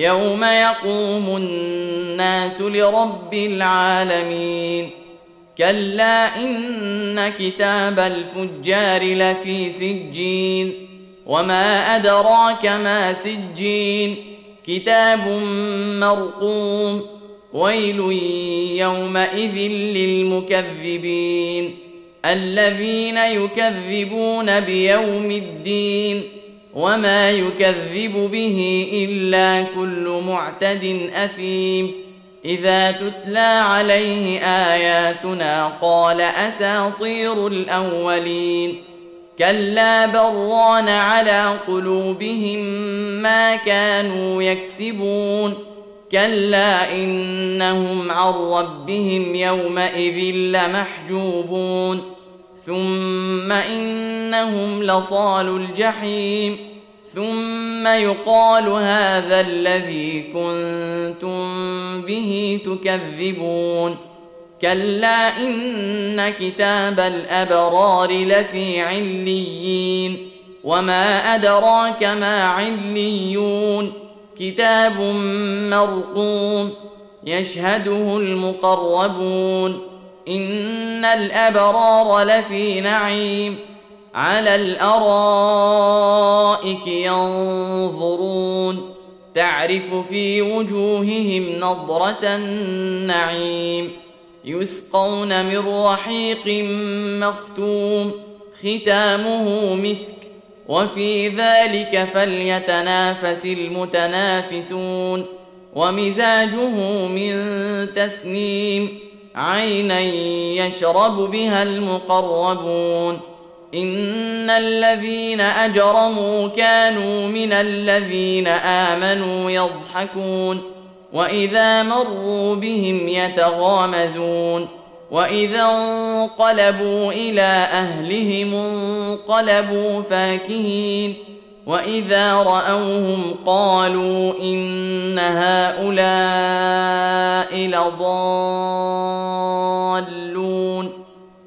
يوم يقوم الناس لرب العالمين كلا ان كتاب الفجار لفي سجين وما ادراك ما سجين كتاب مرقوم ويل يومئذ للمكذبين الذين يكذبون بيوم الدين وما يكذب به الا كل معتد اثيم اذا تتلى عليه اياتنا قال اساطير الاولين كلا بران على قلوبهم ما كانوا يكسبون كلا انهم عن ربهم يومئذ لمحجوبون ثم انهم لصال الجحيم ثم يقال هذا الذي كنتم به تكذبون. كلا إن كتاب الأبرار لفي عليين. وما أدراك ما عليون. كتاب مرقوم يشهده المقربون. إن الأبرار لفي نعيم. على الأرائك ينظرون. تعرف في وجوههم نضره النعيم. يسقون من رحيق مختوم. ختامه مسك. وفي ذلك فليتنافس المتنافسون. ومزاجه من تسنيم. عينا يشرب بها المقربون. إن الذين أجرموا كانوا من الذين آمنوا يضحكون وإذا مروا بهم يتغامزون وإذا انقلبوا إلى أهلهم انقلبوا فاكهين وإذا رأوهم قالوا إن هؤلاء لضالون